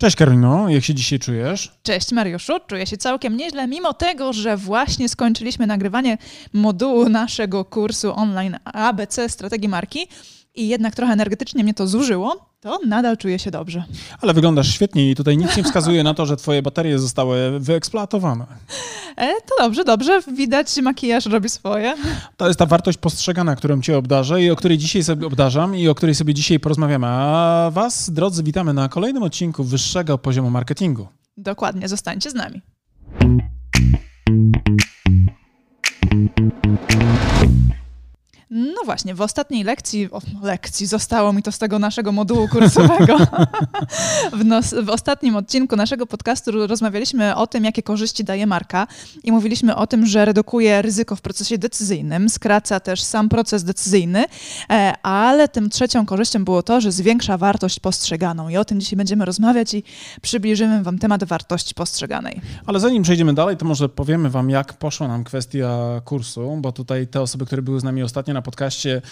Cześć Karolino, jak się dzisiaj czujesz? Cześć Mariuszu, czuję się całkiem nieźle, mimo tego, że właśnie skończyliśmy nagrywanie modułu naszego kursu online ABC Strategii Marki i jednak trochę energetycznie mnie to zużyło, to nadal czuję się dobrze. Ale wyglądasz świetnie i tutaj nic nie wskazuje na to, że twoje baterie zostały wyeksploatowane. E, to dobrze, dobrze. Widać, makijaż robi swoje. To jest ta wartość postrzegana, którą cię obdarzę i o której dzisiaj sobie obdarzam i o której sobie dzisiaj porozmawiamy. A was, drodzy, witamy na kolejnym odcinku wyższego poziomu marketingu. Dokładnie, zostańcie z nami. No właśnie, w ostatniej lekcji, o, lekcji, zostało mi to z tego naszego modułu kursowego. w, nos, w, ostatnim odcinku naszego podcastu rozmawialiśmy o tym, jakie korzyści daje marka i mówiliśmy o tym, że redukuje ryzyko w procesie decyzyjnym, skraca też sam proces decyzyjny, e, ale tym trzecią korzyścią było to, że zwiększa wartość postrzeganą i o tym dzisiaj będziemy rozmawiać i przybliżymy Wam temat wartości postrzeganej. Ale zanim przejdziemy dalej, to może powiemy Wam, jak poszła nam kwestia kursu, bo tutaj te osoby, które były z nami ostatnio na na podcaście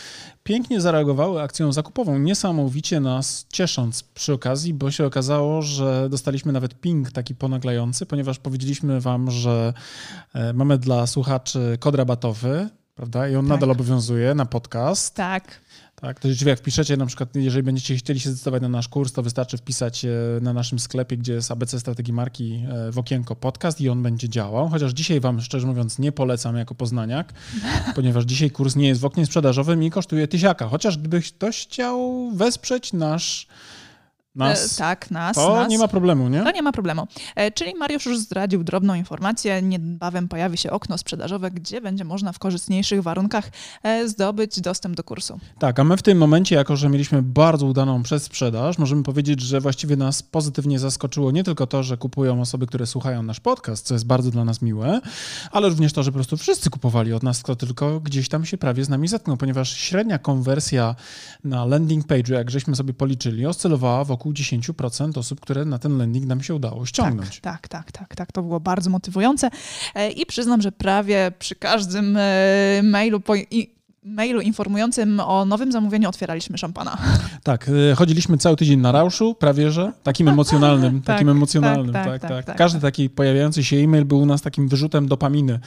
pięknie zareagowały akcją zakupową, niesamowicie nas ciesząc przy okazji, bo się okazało, że dostaliśmy nawet ping taki ponaglający, ponieważ powiedzieliśmy wam, że e, mamy dla słuchaczy kod rabatowy, prawda? I on tak. nadal obowiązuje na podcast. Tak. Tak, to rzeczywiście jak wpiszecie na przykład, jeżeli będziecie chcieli się zdecydować na nasz kurs, to wystarczy wpisać e, na naszym sklepie, gdzie jest ABC Strategii Marki e, w okienko podcast i on będzie działał. Chociaż dzisiaj wam szczerze mówiąc nie polecam jako poznaniak, ponieważ dzisiaj kurs nie jest w oknie sprzedażowym i kosztuje tysiaka. Chociaż gdyby ktoś chciał wesprzeć nasz nas? E, tak, nas. To nas. nie ma problemu, nie? To nie ma problemu. E, czyli Mariusz już zdradził drobną informację. Niebawem pojawi się okno sprzedażowe, gdzie będzie można w korzystniejszych warunkach e, zdobyć dostęp do kursu. Tak, a my w tym momencie, jako że mieliśmy bardzo udaną przedsprzedaż, możemy powiedzieć, że właściwie nas pozytywnie zaskoczyło nie tylko to, że kupują osoby, które słuchają nasz podcast, co jest bardzo dla nas miłe, ale również to, że po prostu wszyscy kupowali od nas, kto tylko gdzieś tam się prawie z nami zetknął, ponieważ średnia konwersja na landing page, jak żeśmy sobie policzyli, oscylowała wokół 10% osób, które na ten landing nam się udało ściągnąć. Tak, tak, tak, tak, tak. To było bardzo motywujące e, i przyznam, że prawie przy każdym e, mailu po, mailu informującym o nowym zamówieniu otwieraliśmy szampana. Tak, e, chodziliśmy cały tydzień na rauszu, prawie że, takim emocjonalnym, tak, takim emocjonalnym, tak tak, tak, tak, tak, Każdy taki pojawiający się e-mail był u nas takim wyrzutem dopaminy.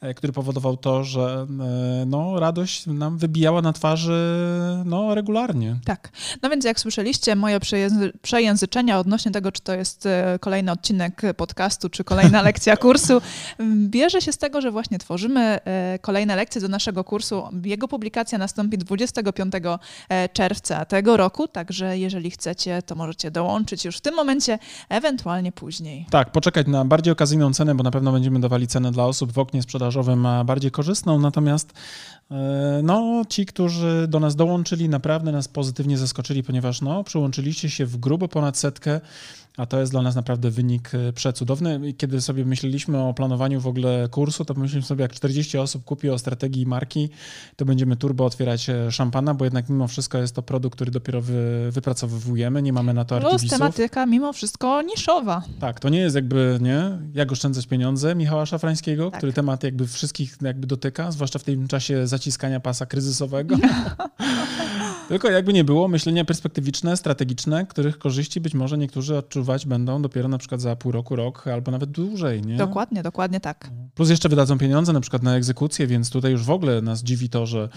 E, który powodował to, że e, no, radość nam wybijała na twarzy no, regularnie. Tak. No więc jak słyszeliście, moje przejęzyczenia odnośnie tego, czy to jest e, kolejny odcinek podcastu, czy kolejna lekcja kursu, bierze się z tego, że właśnie tworzymy kolejne lekcje do naszego kursu. Jego publikacja nastąpi 25 czerwca tego roku, także jeżeli chcecie, to możecie dołączyć już w tym momencie, ewentualnie później. Tak, poczekać na bardziej okazyjną cenę, bo na pewno będziemy dawali cenę dla osób w oknie sprzedaży ma bardziej korzystną, natomiast no, ci, którzy do nas dołączyli, naprawdę nas pozytywnie zaskoczyli, ponieważ no, przyłączyliście się w grubo ponad setkę a to jest dla nas naprawdę wynik e, przecudowny. Kiedy sobie myśleliśmy o planowaniu w ogóle kursu, to pomyśleliśmy sobie, jak 40 osób kupi o strategii marki, to będziemy turbo otwierać e, szampana, bo jednak mimo wszystko jest to produkt, który dopiero wy, wypracowujemy, nie mamy na to Plus artywisów. tematyka mimo wszystko niszowa. Tak, to nie jest jakby, nie, jak oszczędzać pieniądze Michała Szafrańskiego, tak. który temat jakby wszystkich jakby dotyka, zwłaszcza w tym czasie zaciskania pasa kryzysowego. Tylko jakby nie było, myślenia perspektywiczne, strategiczne, których korzyści być może niektórzy odczuwać będą dopiero na przykład za pół roku, rok albo nawet dłużej. Nie? Dokładnie, dokładnie tak. Plus jeszcze wydadzą pieniądze na przykład na egzekucję, więc tutaj już w ogóle nas dziwi to, że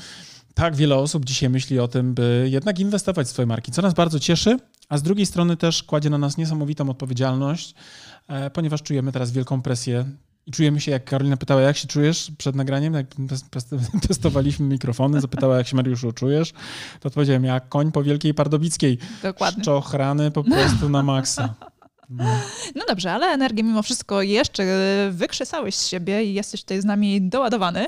tak wiele osób dzisiaj myśli o tym, by jednak inwestować w swoje marki, co nas bardzo cieszy, a z drugiej strony też kładzie na nas niesamowitą odpowiedzialność, e, ponieważ czujemy teraz wielką presję i czujemy się, jak Karolina pytała, jak się czujesz przed nagraniem, jak testowaliśmy mikrofony, zapytała, jak się Mariuszu czujesz, to odpowiedziałem, jak koń po Wielkiej Pardobickiej. Dokładnie. Szczochrany po prostu na maksa. No. no dobrze, ale energię mimo wszystko jeszcze wykrzesałeś z siebie i jesteś tutaj z nami doładowany.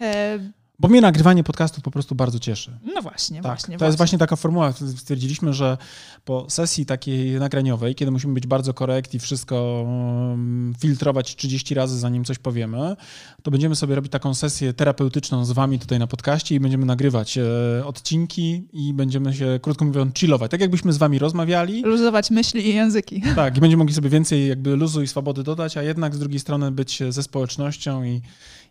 E, bo mnie nagrywanie podcastów po prostu bardzo cieszy. No właśnie, tak, właśnie. To właśnie. jest właśnie taka formuła. Stwierdziliśmy, że po sesji takiej nagraniowej, kiedy musimy być bardzo korekt i wszystko um, filtrować 30 razy, zanim coś powiemy, to będziemy sobie robić taką sesję terapeutyczną z wami tutaj na podcaście i będziemy nagrywać e, odcinki i będziemy się, krótko mówiąc, chillować. Tak jakbyśmy z wami rozmawiali. Luzować myśli i języki. Tak, i będziemy mogli sobie więcej jakby luzu i swobody dodać, a jednak z drugiej strony być ze społecznością i,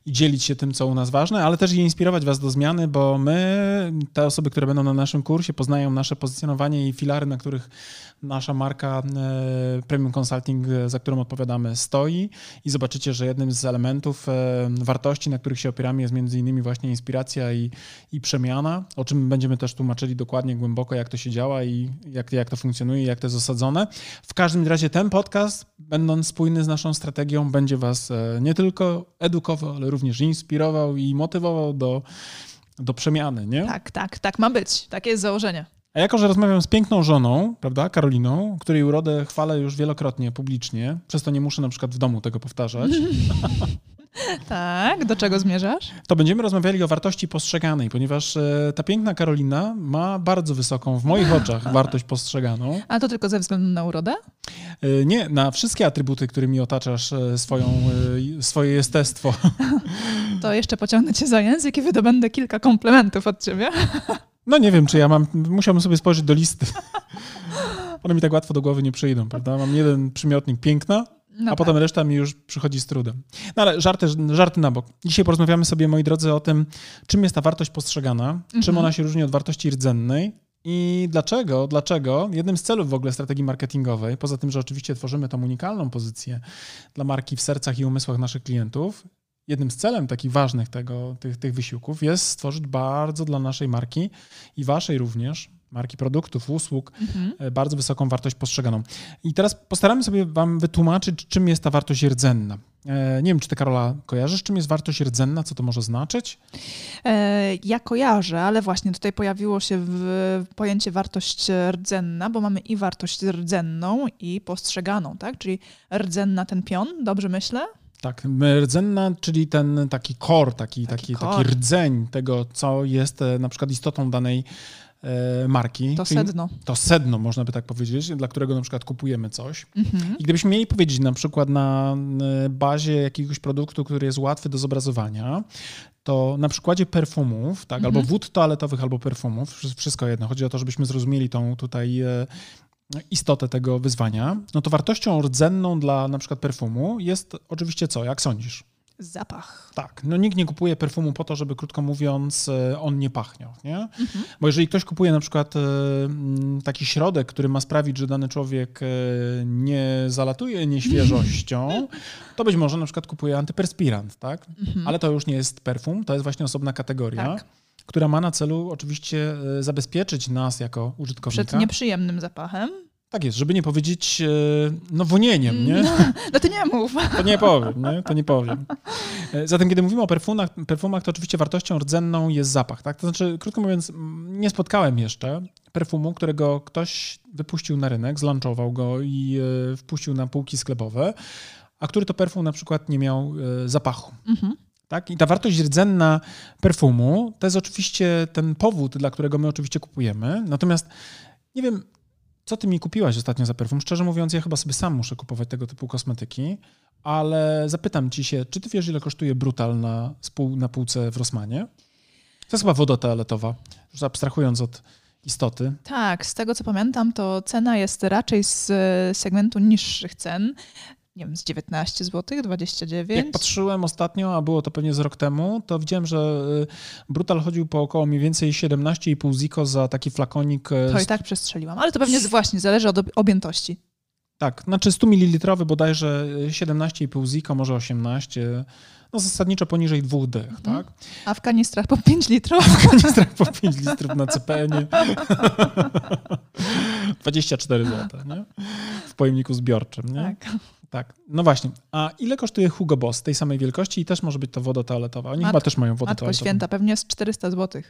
i dzielić się tym, co u nas ważne, ale też inspirować inspirować Was do zmiany, bo my, te osoby, które będą na naszym kursie, poznają nasze pozycjonowanie i filary, na których nasza marka e, Premium Consulting, e, za którą odpowiadamy, stoi i zobaczycie, że jednym z elementów e, wartości, na których się opieramy jest między innymi właśnie inspiracja i, i przemiana, o czym będziemy też tłumaczyli dokładnie, głęboko, jak to się działa i jak, jak to funkcjonuje, jak to jest osadzone. W każdym razie ten podcast, będąc spójny z naszą strategią, będzie Was nie tylko edukował, ale również inspirował i motywował do, do przemiany, nie? Tak, tak, tak ma być. Takie jest założenie. A jako, że rozmawiam z piękną żoną, prawda, Karoliną, której urodę chwalę już wielokrotnie publicznie, przez to nie muszę na przykład w domu tego powtarzać. tak, do czego zmierzasz? To będziemy rozmawiali o wartości postrzeganej, ponieważ e, ta piękna Karolina ma bardzo wysoką, w moich oczach, wartość postrzeganą. A to tylko ze względu na urodę? E, nie, na wszystkie atrybuty, którymi otaczasz e, swoją, swoje jestestwo. To jeszcze pociągnę cię za język i wydobędę kilka komplementów od ciebie. No nie wiem, czy ja mam, musiałbym sobie spojrzeć do listy. One mi tak łatwo do głowy nie przyjdą, prawda? Mam jeden przymiotnik piękna, no a potem tak. reszta mi już przychodzi z trudem. No ale żarty, żarty na bok. Dzisiaj porozmawiamy sobie, moi drodzy, o tym, czym jest ta wartość postrzegana, mhm. czym ona się różni od wartości rdzennej i dlaczego, dlaczego jednym z celów w ogóle strategii marketingowej, poza tym, że oczywiście tworzymy tą unikalną pozycję dla marki w sercach i umysłach naszych klientów, jednym z celem takich ważnych tego, tych, tych wysiłków jest stworzyć bardzo dla naszej marki i waszej również, marki produktów, usług, mhm. E, bardzo wysoką wartość postrzeganą. I teraz postaramy sobie wam wytłumaczyć, czym jest ta wartość rdzenna. E, nie wiem, czy ty, Karola, kojarzysz, czym jest wartość rdzenna, co to może znaczyć? E, ja kojarzę, ale właśnie tutaj pojawiło się w pojęcie wartość rdzenna, bo mamy i wartość rdzenną, i postrzeganą, tak? Czyli rdzenna ten pion, dobrze myślę? Tak, rdzenna, czyli ten taki kor, taki, taki, taki, taki rdzeń tego, co jest e, na przykład istotą danej e, marki. To sedno. To sedno, można by tak powiedzieć, dla którego na przykład kupujemy coś. Mhm. I gdybyśmy mieli powiedzieć na przykład na e, bazie jakiegoś produktu, który jest łatwy do zobrazowania, to na przykładzie perfumów, tak, mhm. albo wód toaletowych, albo perfumów, wszystko jedno. Chodzi o to, żebyśmy zrozumieli tą tutaj istotę tego wyzwania, no to wartością rdzenną dla na przykład perfumu jest oczywiście co, jak sądzisz? Zapach. Tak, no nikt nie kupuje perfumu po to, żeby krótko mówiąc e, on nie pachniał, nie? Mhm. Bo jeżeli ktoś kupuje na przykład e, taki środek, który ma sprawić, że dany człowiek e, nie zalatuje nieświeżością, to być może na przykład kupuje antyperspirant, tak? Mhm. Ale to już nie jest perfum, to jest właśnie osobna kategoria. Tak która ma na celu oczywiście e, zabezpieczyć nas jako użytkownika. Przed nieprzyjemnym zapachem. Tak jest, żeby nie powiedzieć, e, no wonieniem, nie? No, no to nie mów. To nie powiem, nie? To nie powiem. E, zatem, kiedy mówimy o perfumach, perfumach, to oczywiście wartością rdzenną jest zapach, tak? To znaczy, krótko mówiąc, nie spotkałem jeszcze perfumu, którego ktoś wypuścił na rynek, zlanczował go i wpuścił na półki sklepowe, a który to perfum na przykład nie miał zapachu. Mhm. Tak? I ta wartość rdzenna perfumu to jest oczywiście ten powód, dla którego my oczywiście kupujemy. Natomiast nie wiem, co ty mi kupiłaś ostatnio za perfum? Szczerze mówiąc, ja chyba sobie sam muszę kupować tego typu kosmetyki, ale zapytam ci się, czy ty wiesz, ile kosztuje Brutal na, na półce w Rossmanie? To jest chyba woda toaletowa, już abstrahując od istoty. Tak, z tego co pamiętam, to cena jest raczej z segmentu niższych cen nie wiem, z 19 zł, 29. Jak patrzyłem ostatnio, a było to pewnie z rok temu, to widziałem, że y, Brutal chodził po około mniej więcej 17,5 ziko za taki flakonik. Y, to i tak przestrzeliłam, ale to pewnie właśnie zależy od objętości. Tak, znaczy 100 ml bodajże 17,5 ziko, może 18 no zasadniczo poniżej dwóch dych, mhm. tak? A w kanistrach po 5 litrów? w kanistrach po 5 litrów na CPN-ie. 24 zł, nie? W pojemniku zbiorczym, nie? Tak. Tak, no właśnie. A ile kosztuje Hugo Boss tej samej wielkości i też może być to woda toaletowa? Oni Matko, chyba też mają wodę Matko toaletową. święta, pewnie jest 400 zł.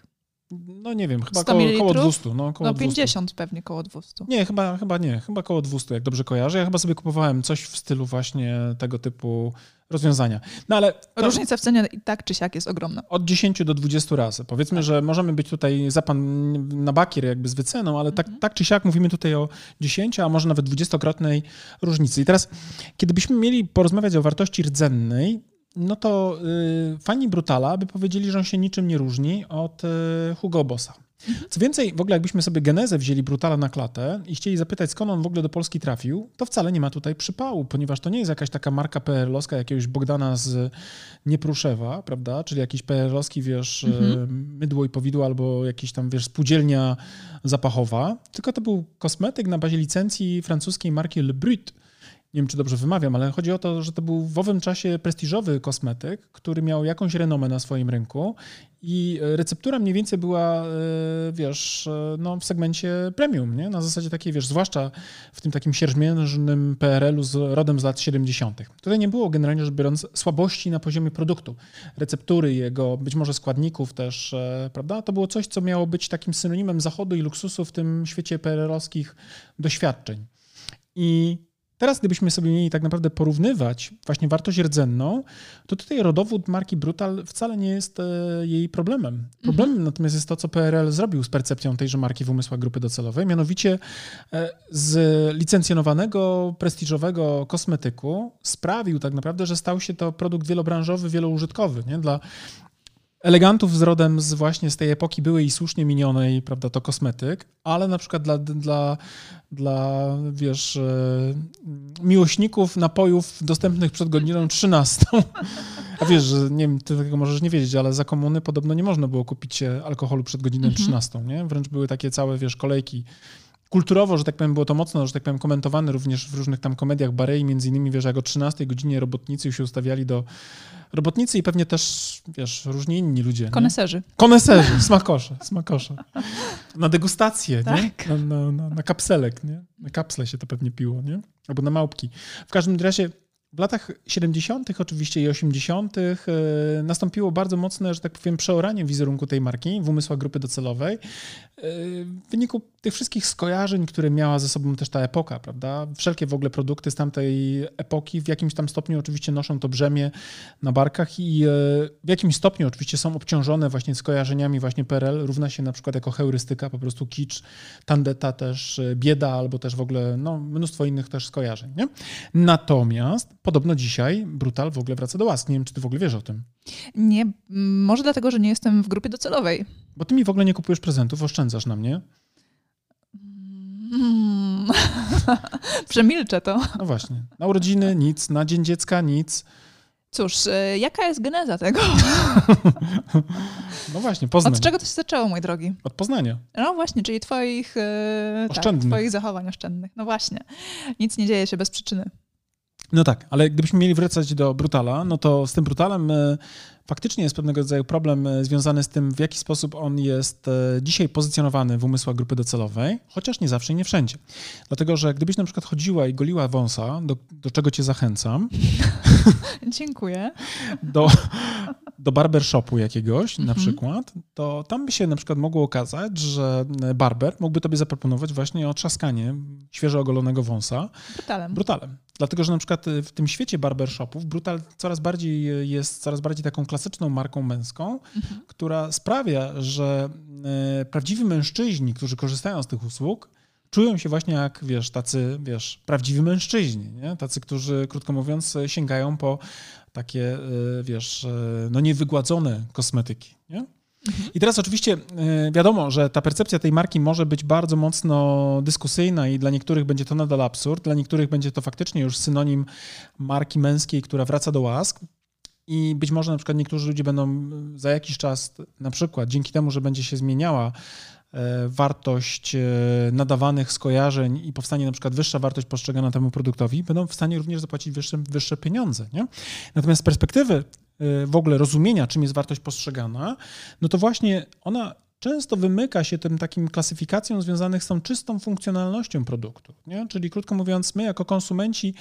No nie wiem, chyba koło, koło 200. No, koło no 50 200. pewnie, koło 200. Nie, chyba, chyba nie, chyba koło 200, jak dobrze kojarzę. Ja chyba sobie kupowałem coś w stylu właśnie tego typu rozwiązania. No ale to... Różnica w cenie i tak czy siak jest ogromna. Od 10 do 20 razy. Powiedzmy, tak. że możemy być tutaj za pan na bakier jakby z wyceną, ale tak, mhm. tak czy siak mówimy tutaj o 10, a może nawet 20-krotnej różnicy. I teraz, kiedy byśmy mieli porozmawiać o wartości rdzennej, no to y, fani Brutala by powiedzieli, że on się niczym nie różni od y, Hugo Bossa. Co więcej, w ogóle jakbyśmy sobie genezę wzięli Brutala na klatę i chcieli zapytać, skąd on w ogóle do Polski trafił, to wcale nie ma tutaj przypału, ponieważ to nie jest jakaś taka marka PRL-owska jakiegoś Bogdana z Niepruszewa, prawda? Czyli jakiś PRL-owski, wiesz, mhm. mydło i powidło albo jakiś tam, wiesz, spółdzielnia zapachowa, tylko to był kosmetyk na bazie licencji francuskiej marki Le Brut, nie wiem czy dobrze wymawiam, ale chodzi o to, że to był w owym czasie prestiżowy kosmetyk, który miał jakąś renomę na swoim rynku i receptura mniej więcej była, e, wiesz, e, no, w segmencie premium, nie? Na zasadzie takiej, wiesz, zwłaszcza w tym takim sierżmierznym PRL-u z rodem z lat 70. Tutaj nie było generalnie rzecz biorąc słabości na poziomie produktu, receptury jego, być może składników też, e, prawda? To było coś, co miało być takim synonimem zachodu i luksusu w tym świecie PRL-owskich doświadczeń. I Teraz, gdybyśmy sobie mieli tak naprawdę porównywać właśnie wartość rdzenną, to tutaj rodowód marki Brutal wcale nie jest e, jej problemem. Problemem mhm. natomiast jest to, co PRL zrobił z percepcją tejże marki w umysłach grupy docelowej, mianowicie e, z licencjonowanego, prestiżowego kosmetyku sprawił tak naprawdę, że stał się to produkt wielobranżowy, wieloużytkowy. Nie? Dla elegantów z rodem z właśnie z tej epoki byłej i słusznie minionej, prawda, to kosmetyk, ale na przykład dla, dla, dla wiesz, e, miłośników napojów dostępnych przed godziną 13. A wiesz, że nie wiem, ty tego możesz nie wiedzieć, ale za komuny podobno nie można było kupić alkoholu przed godziną mhm. 13, nie? Wręcz były takie całe, wiesz, kolejki kulturowo, że tak powiem, było to mocno, że tak powiem, komentowane również w różnych tam komediach Barei, między innymi, wiesz, jak o 13 godzinie robotnicy się ustawiali do robotnicy i pewnie też, wiesz, różni inni ludzie. Koneserzy. Nie? Koneserzy, smakosze, smakosze. Na degustację, tak. nie? Na, na, na, na kapselek, nie? Na kapsle się to pewnie piło, nie? Albo na małpki. W każdym razie w latach 70., oczywiście i 80., e, nastąpiło bardzo mocne, że tak powiem, przeoranie wizerunku tej marki w umysłach grupy docelowej. E, w wyniku tych wszystkich skojarzeń, które miała ze sobą też ta epoka, prawda? Wszelkie w ogóle produkty z tamtej epoki w jakimś tam stopniu oczywiście noszą to brzemię na barkach i e, w jakimś stopniu oczywiście są obciążone właśnie skojarzeniami właśnie PRL, równa się na przykład jako heurystyka, po prostu kicz, tandeta też, bieda albo też w ogóle no, mnóstwo innych też skojarzeń. Nie? Natomiast podobno dzisiaj Brutal w ogóle wraca do łask. Nie wiem, czy ty w ogóle wiesz o tym. Nie, może dlatego, że nie jestem w grupie docelowej. Bo ty mi w ogóle nie kupujesz prezentów, oszczędzasz na mnie. Hmm. Przemilczę to. No właśnie. Na urodziny nic, na Dzień Dziecka nic. Cóż, y, jaka jest geneza tego? No właśnie, Poznań. Od czego to się zaczęło, mój drogi? Od Poznania. No właśnie, czyli twoich, y, tak, twoich zachowań oszczędnych. No właśnie. Nic nie dzieje się bez przyczyny. No tak, ale gdybyśmy mieli wracać do Brutala, no to z tym Brutalem e, faktycznie jest pewnego rodzaju problem e, związany z tym, w jaki sposób on jest e, dzisiaj pozycjonowany w umysłach grupy docelowej, chociaż nie zawsze i nie wszędzie. Dlatego, że gdybyś na przykład chodziła i goliła wąsa, do, do czego cię zachęcam. Dziękuję. Do, do barbershopu jakiegoś mhm. na przykład, to tam by się na przykład mogło okazać, że barber mógłby tobie zaproponować właśnie otrzaskanie świeżo ogolonego wąsa. Brutalem. Brutalem. Dlatego, że na przykład w tym świecie barbershopów Brutal coraz bardziej jest coraz bardziej taką klasyczną marką męską, mhm. która sprawia, że e, prawdziwi mężczyźni, którzy korzystają z tych usług, czują się właśnie jak, wiesz, tacy, wiesz, prawdziwi mężczyźni, nie? Tacy, którzy, krótko mówiąc, sięgają po takie, e, wiesz, e, no niewygładzone kosmetyki, nie? I teraz oczywiście e, wiadomo, że ta percepcja tej marki może być bardzo mocno dyskusyjna i dla niektórych będzie to nadal absurd, dla niektórych będzie to faktycznie już synonim marki męskiej, która wraca do łask. I być może na przykład niektórzy ludzie będą za jakiś czas, na przykład dzięki temu, że będzie się zmieniała wartość e, nadawanych skojarzeń i powstanie na przykład wyższa wartość postrzegana temu produktowi, będą w stanie również zapłacić wyższe, wyższe pieniądze. Nie? Natomiast z perspektywy Y, w ogóle rozumienia, czym jest wartość postrzegana, no to właśnie ona często wymyka się tym takim klasyfikacją związanych z tą czystą funkcjonalnością produktu. Nie? Czyli krótko mówiąc, my jako konsumenci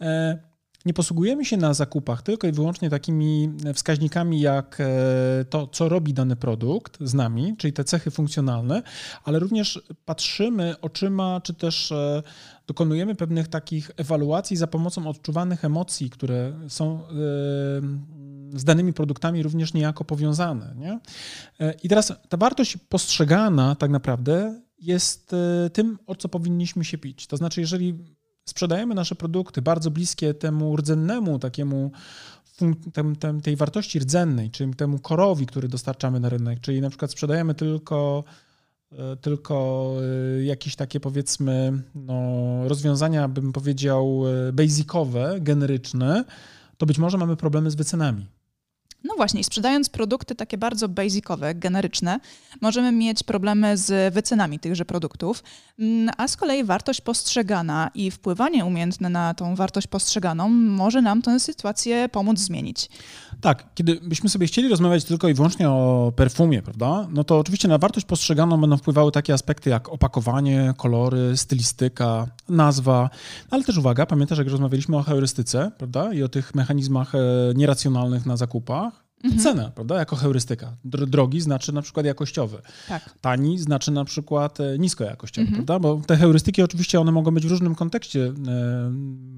e, nie posługujemy się na zakupach tylko i wyłącznie takimi wskaźnikami jak e, to, co robi dany produkt z nami, czyli te cechy funkcjonalne, ale również patrzymy oczyma, czy też e, dokonujemy pewnych takich ewaluacji za pomocą odczuwanych emocji, które są z danymi produktami również niejako powiązane. Nie? E, I teraz ta wartość postrzegana tak naprawdę jest e, tym, o co powinniśmy się pić. To znaczy, jeżeli sprzedajemy nasze produkty bardzo bliskie temu rdzennemu takiemu tem, tem, tej wartości rdzennej, czyli temu korowi, który dostarczamy na rynek, czyli na przykład sprzedajemy tylko e, tylko e, jakieś takie powiedzmy no, rozwiązania, bym powiedział, e, basicowe, generyczne, to być może mamy problemy z wycenami. No właśnie, sprzedając produkty takie bardzo basicowe, generyczne, możemy mieć problemy z wycenami tychże produktów, mm, a z kolei wartość postrzegana i wpływanie umiejętne na tą wartość postrzeganą może nam tę sytuację pomóc zmienić. Tak, kiedy byśmy sobie chcieli rozmawiać tylko i wyłącznie o perfumie, prawda, no to oczywiście na wartość postrzeganą będą wpływały takie aspekty jak opakowanie, kolory, stylistyka, nazwa, ale też uwaga, pamiętasz jak rozmawialiśmy o heurystyce, prawda, i o tych mechanizmach e, nieracjonalnych na zakupach, mhm. cena, prawda, jako heurystyka. Drogi znaczy na przykład jakościowy. Tak. Tani znaczy na przykład e, niskojakościowy, mhm. prawda? Bo te heurystyki oczywiście one mogą być w różnym kontekście e,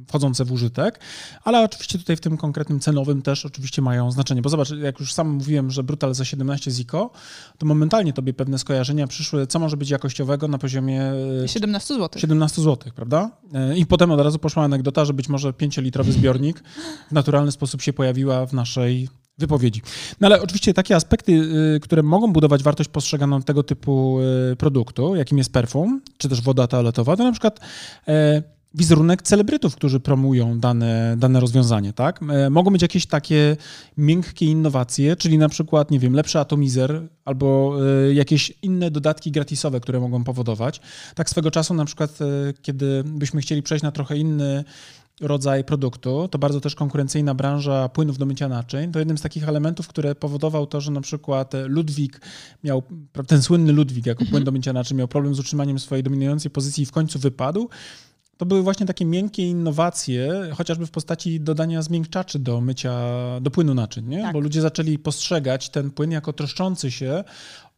wchodzące w użytek, ale oczywiście tutaj w tym konkretnym cenowym też oczywiście mają znaczenie. Bo zobacz, jak już sam mówiłem, że Brutal za 17 ziko, to momentalnie tobie pewne skojarzenia przyszły, co może być jakościowego na poziomie 17 zł. 17 zł, prawda? E, I potem od razu poszła anegdota, że być może 5-litrowy zbiornik w naturalny sposób się pojawiła w naszej wypowiedzi. No ale oczywiście takie aspekty, y, które mogą budować wartość postrzeganą tego typu y, produktu, jakim jest perfum, czy też woda toaletowa, to na przykład e, wizerunek celebrytów, którzy promują dane, dane rozwiązanie, tak? E, mogą być jakieś takie miękkie innowacje, czyli na przykład, nie wiem, lepszy atomizer albo e, jakieś inne dodatki gratisowe, które mogą powodować. Tak swego czasu na przykład, kiedy byśmy chcieli przejść na trochę inny rodzaj produktu, to bardzo też konkurencyjna branża płynów do mycia naczyń. To jednym z takich elementów, które powodował to, że na przykład Ludwik miał, ten słynny Ludwik jako płyn do mycia naczyń miał problem z utrzymaniem swojej dominującej pozycji i w końcu wypadł. To były właśnie takie miękkie innowacje, chociażby w postaci dodania zmiękczaczy do mycia, do płynu naczyń, nie? Tak. bo ludzie zaczęli postrzegać ten płyn jako troszczący się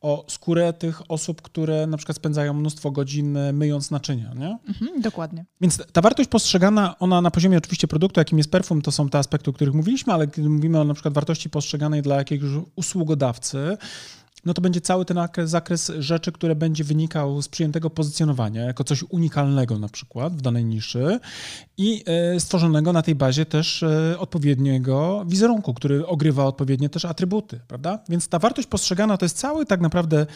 o skórę tych osób, które na przykład spędzają mnóstwo godzin e, myjąc naczynia. Nie? Mhm, dokładnie. Więc ta wartość postrzegana, ona na poziomie oczywiście produktu, jakim jest perfum, to są te aspekty, o których mówiliśmy, ale kiedy mówimy o na przykład wartości postrzeganej dla jakiegoś usługodawcy, no to będzie cały ten zakres rzeczy, które będzie wynikał z przyjętego pozycjonowania jako coś unikalnego na przykład w danej niszy i e, stworzonego na tej bazie też e, odpowiedniego wizerunku, który ogrywa odpowiednie też atrybuty, prawda? Więc ta wartość postrzegana to jest cały tak naprawdę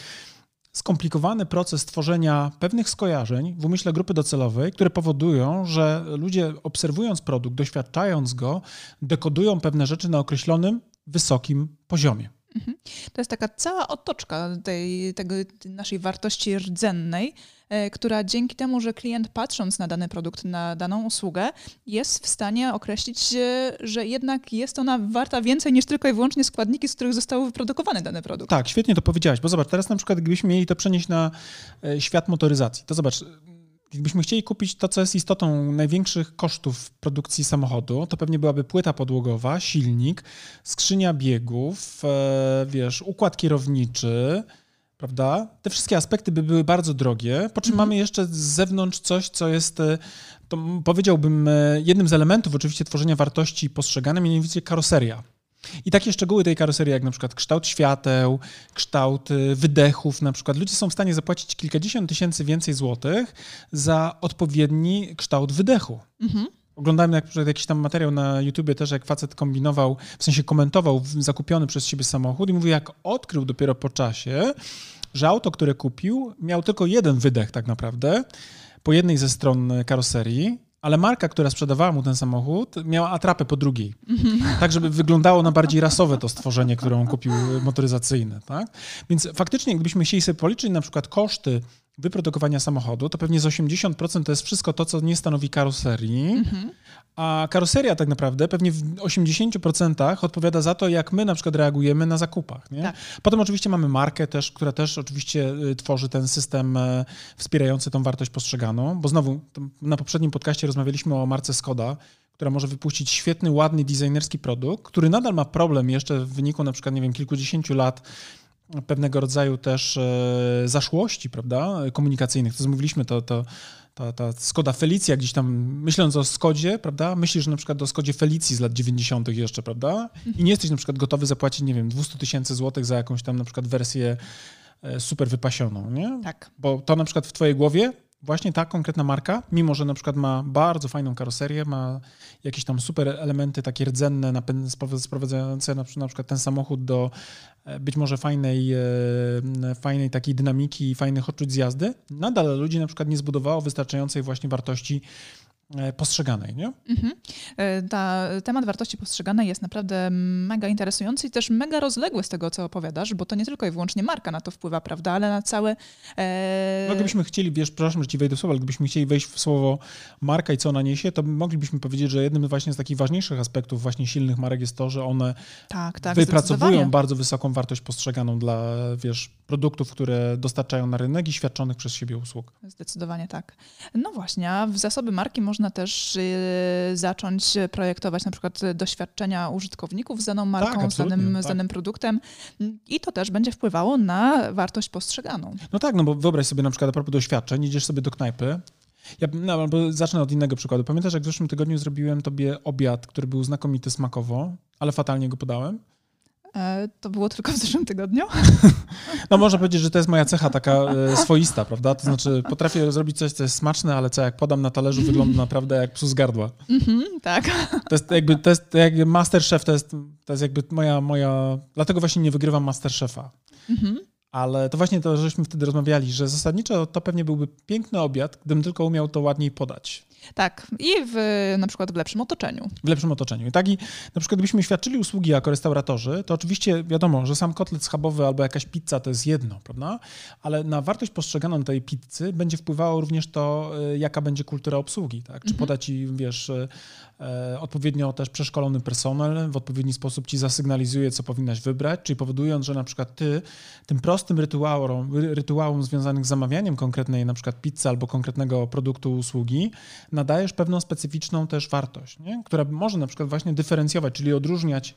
skomplikowany proces tworzenia pewnych skojarzeń w umyśle grupy docelowej, które powodują, że ludzie obserwując produkt, doświadczając go, dekodują pewne rzeczy na określonym wysokim poziomie. Mhm. To jest taka cała otoczka tej, tego, naszej wartości rdzennej, e, która dzięki temu, że klient patrząc na dany produkt, na daną usługę, jest w stanie określić, że jednak jest ona warta więcej niż tylko i wyłącznie składniki, z których został wyprodukowany dany produkt. Tak, świetnie to powiedziałaś, bo zobacz, teraz na przykład gdybyśmy mieli to przenieść na e, świat motoryzacji, to zobacz, Jakbyśmy chcieli kupić to, co jest istotą największych kosztów produkcji samochodu, to pewnie byłaby płyta podłogowa, silnik, skrzynia biegów, e, wiesz, układ kierowniczy, prawda? Te wszystkie aspekty by były bardzo drogie, po czym mhm. mamy jeszcze z zewnątrz coś, co jest, e, to powiedziałbym, e, jednym z elementów oczywiście tworzenia wartości postrzeganej, mianowicie karoseria. I takie szczegóły tej karoserii, jak na przykład kształt świateł, kształt y, wydechów, na przykład ludzie są w stanie zapłacić kilkadziesiąt tysięcy więcej złotych za odpowiedni kształt wydechu. Mhm. Oglądałem jak, jakiś tam materiał na YouTubie też, jak facet kombinował, w sensie komentował zakupiony przez siebie samochód i mówił, jak odkrył dopiero po czasie, że auto, które kupił, miał tylko jeden wydech tak naprawdę po jednej ze stron karoserii ale marka, która sprzedawała mu ten samochód, miała atrapę po drugiej. Tak, żeby wyglądało na bardziej rasowe to stworzenie, które on kupił motoryzacyjne. Tak? Więc faktycznie, gdybyśmy chcieli sobie policzyć na przykład koszty wyprodukowania samochodu, to pewnie z 80% to jest wszystko to, co nie stanowi karoserii, mhm. a karoseria tak naprawdę pewnie w 80% odpowiada za to, jak my na przykład reagujemy na zakupach. Nie? Tak. Potem oczywiście mamy markę też, która też oczywiście y, tworzy ten system e, wspierający tą wartość postrzeganą, bo znowu na poprzednim podcaście rozmawialiśmy o marce Skoda, która może wypuścić świetny, ładny, designerski produkt, który nadal ma problem jeszcze w wyniku na przykład, nie wiem, kilkudziesięciu lat pewnego rodzaju też e, zaszłości, prawda, komunikacyjnych. To mówiliśmy, to, to ta, ta Skoda Felicia gdzieś tam, myśląc o Skodzie, prawda, myślisz na przykład o Skodzie Felicji z lat 90. jeszcze, prawda, i nie jesteś na przykład gotowy zapłacić, nie wiem, 200 tysięcy złotych za jakąś tam na przykład wersję e, super wypasioną, nie? Tak. Bo to na przykład w twojej głowie właśnie ta konkretna marka, mimo że na przykład ma bardzo fajną karoserię, ma jakieś tam super elementy takie rdzenne, sprowadzające na przykład ten samochód do e, być może fajnej, e, fajnej takiej dynamiki, fajnych odczuć z jazdy, nadal ludzi na przykład nie zbudowało wystarczającej właśnie wartości postrzeganej, nie? Mhm. E, ta, temat wartości postrzeganej jest naprawdę mega interesujący i też mega rozległy z tego, co opowiadasz, bo to nie tylko i wyłącznie marka na to wpływa, prawda, ale na całe... E... No, gdybyśmy chcieli, wiesz, przepraszam, że ci wejdę w słowo, ale gdybyśmy chcieli wejść w słowo marka i co ona niesie, to moglibyśmy powiedzieć, że jednym właśnie z takich ważniejszych aspektów właśnie silnych marek jest to, że one tak, tak, wypracowują bardzo wysoką wartość postrzeganą dla, wiesz, produktów, które dostarczają na rynek i świadczonych przez siebie usług. Zdecydowanie tak. No właśnie, a w zasoby marki można też y, zacząć projektować na przykład doświadczenia użytkowników z daną marką, tak, z, danym, tak. z danym produktem i to też będzie wpływało na wartość postrzeganą. No tak, no bo wyobraź sobie na przykład a propos doświadczeń, idziesz sobie do knajpy, ja no, zacznę od innego przykładu. Pamiętasz, jak w zeszłym tygodniu zrobiłem tobie obiad, który był znakomity smakowo, ale fatalnie go podałem? E, to było tylko w zeszłym tygodniu. No można powiedzieć, że to jest moja cecha taka e, swoista, prawda? To znaczy potrafię zrobić coś, co jest smaczne, ale co jak podam na talerzu wygląda naprawdę jak psu z gardła. Mhm, tak. To jest jakby, to jest jak Masterchef, to jest, to jest jakby moja, moja... Dlatego właśnie nie wygrywam Masterchefa. Mhm. Ale to właśnie to, żeśmy wtedy rozmawiali, że zasadniczo to pewnie byłby piękny obiad, gdybym tylko umiał to ładniej podać. Tak, i w, na przykład w lepszym otoczeniu. W lepszym otoczeniu. I tak i na przykład gdybyśmy świadczyli usługi jako restauratorzy, to oczywiście wiadomo, że sam kotlet schabowy albo jakaś pizza to jest jedno, prawda? Ale na wartość postrzeganą tej pizzy będzie wpływało również to, y, jaka będzie kultura obsługi, tak? Czy mhm. poda ci, wiesz, y, e, odpowiednio też przeszkolony personel, w odpowiedni sposób ci zasygnalizuje, co powinnaś wybrać, czyli powodując, że na przykład ty tym prostym rytuałom, rytuałom związanych z zamawianiem konkretnej na przykład pizzy albo konkretnego produktu usługi nadajesz pewną specyficzną też wartość, nie? która może na przykład właśnie dyferencjować, czyli odróżniać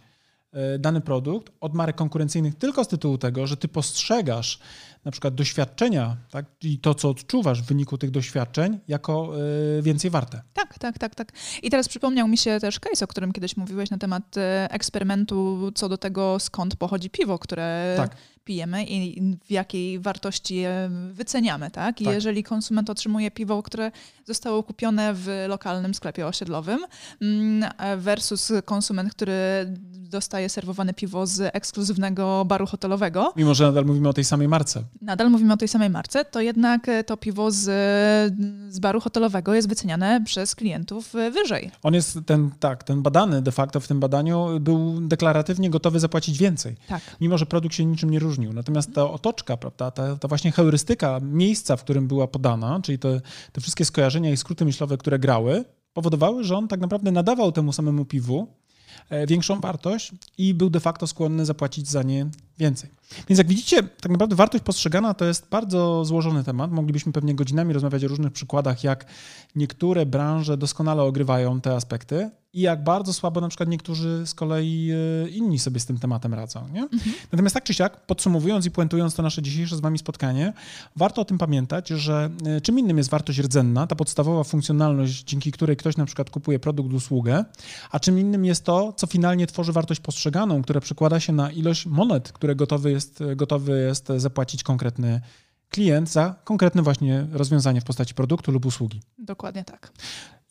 e, dany produkt od marek konkurencyjnych tylko z tytułu tego, że ty postrzegasz na przykład doświadczenia tak, i to, co odczuwasz w wyniku tych doświadczeń, jako y, więcej warte. Tak, tak, tak, tak. I teraz przypomniał mi się też case, o którym kiedyś mówiłeś na temat y, eksperymentu co do tego, skąd pochodzi piwo, które tak pijemy i w jakiej wartości je wyceniamy, tak? I tak. jeżeli konsument otrzymuje piwo, które zostało kupione w lokalnym sklepie osiedlowym mm, versus konsument, który dostaje serwowane piwo z ekskluzywnego baru hotelowego. Mimo, że nadal mówimy o tej samej marce. Nadal mówimy o tej samej marce, to jednak to piwo z, z baru hotelowego jest wyceniane przez klientów wyżej. On jest ten, tak, ten badany de facto w tym badaniu był deklaratywnie gotowy zapłacić więcej. Tak. Mimo, że produkt się niczym nie różni różnił. Natomiast ta otoczka, prawda, ta, ta właśnie heurystyka miejsca, w którym była podana, czyli te, te wszystkie skojarzenia i skróty myślowe, które grały, powodowały, że on tak naprawdę nadawał temu samemu piwu e, większą wartość i był de facto skłonny zapłacić za nie więcej. Więc jak widzicie, tak naprawdę wartość postrzegana to jest bardzo złożony temat. Moglibyśmy pewnie godzinami rozmawiać o różnych przykładach, jak niektóre branże doskonale ogrywają te aspekty i jak bardzo słabo na przykład niektórzy z kolei e, inni sobie z tym tematem radzą. Nie? Mhm. Natomiast tak czy siak, podsumowując i puentując to nasze dzisiejsze z wami spotkanie, warto o tym pamiętać, że e, czym innym jest wartość rdzenna, ta podstawowa funkcjonalność, dzięki której ktoś na przykład kupuje produkt, usługę, a czym innym jest to, co finalnie tworzy wartość postrzeganą, która przekłada się na ilość monet, które gotowy jest, gotowy jest zapłacić konkretny klient za konkretne właśnie rozwiązanie w postaci produktu lub usługi. Dokładnie tak.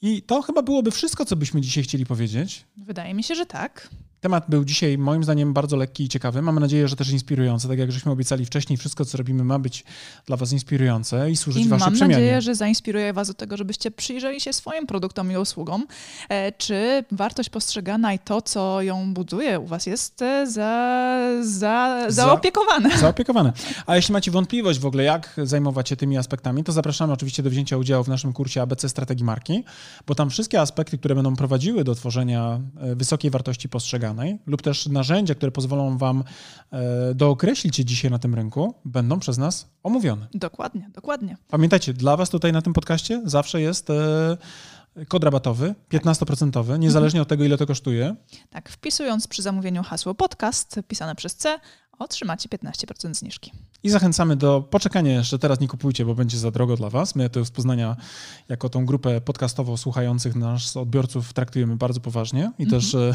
I to chyba byłoby wszystko, co byśmy dzisiaj chcieli powiedzieć. Wydaje mi się, że tak. Temat był dzisiaj moim zdaniem bardzo lekki i ciekawy. Mamy nadzieję, że też inspirujący. Tak jak żeśmy obiecali wcześniej, wszystko co robimy ma być dla was inspirujące i służyć I waszej przemianie. Mam nadzieję, że zainspiruje was do tego, żebyście przyjrzeli się swoim produktom i usługom. E, czy wartość postrzegana i to, co ją buduje u was jest e, za, za, zaopiekowane. Za, zaopiekowane. A jeśli macie wątpliwość w ogóle, jak zajmować się tymi aspektami, to zapraszamy oczywiście do wzięcia udziału w naszym kursie ABC Strategii Marki, bo tam wszystkie aspekty, które będą prowadziły do tworzenia e, wysokiej wartości postrzeganej, lub też narzędzia, które pozwolą Wam e, dookreślić się dzisiaj na tym rynku, będą przez nas omówione. Dokładnie, dokładnie. Pamiętajcie, dla Was tutaj na tym podcaście zawsze jest e, kod rabatowy 15%, niezależnie od tego, ile to kosztuje. Tak, wpisując przy zamówieniu hasło podcast pisane przez C, otrzymacie 15% zniżki. I zachęcamy do poczekania jeszcze teraz nie kupujcie, bo będzie za drogo dla Was. My to z Poznania jako tą grupę podcastowo słuchających nas odbiorców traktujemy bardzo poważnie i Mhm. też e,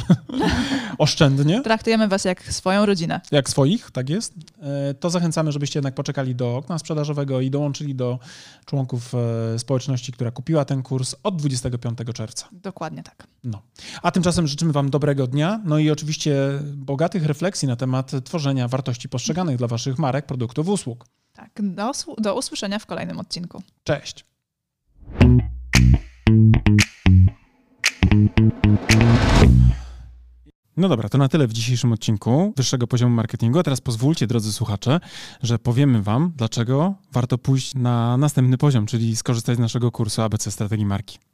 oszczędnie. Traktujemy was jak swoją rodzinę. Jak swoich, tak jest. E, To zachęcamy, żebyście jednak poczekali do okna sprzedażowego i dołączyli do członków e, społeczności, która kupiła ten kurs od 25 czerwca. Dokładnie tak. No. A tymczasem życzymy Wam dobrego dnia, no i oczywiście bogatych refleksji na temat tworzenia wartości postrzeganych dla Waszych marek, produktów, usług. Tak, do, do usłyszenia w kolejnym odcinku. Cześć! No dobra, to na tyle w dzisiejszym odcinku wyższego poziomu marketingu. A teraz pozwólcie, drodzy słuchacze, że powiemy Wam, dlaczego warto pójść na następny poziom, czyli skorzystać z naszego kursu ABC Strategii Marki.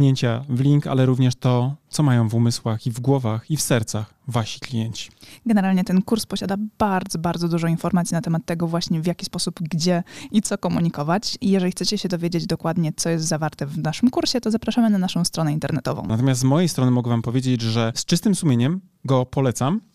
kliknięcia w link, ale również to, co mają w umysłach i w głowach i w sercach wasi klienci. Generalnie ten kurs posiada bardzo, bardzo dużo informacji na temat tego właśnie w jaki sposób, gdzie i co komunikować. I jeżeli chcecie się dowiedzieć dokładnie, co jest zawarte w naszym kursie, to zapraszamy na naszą stronę internetową. Natomiast z mojej strony mogę wam powiedzieć, że z czystym sumieniem go polecam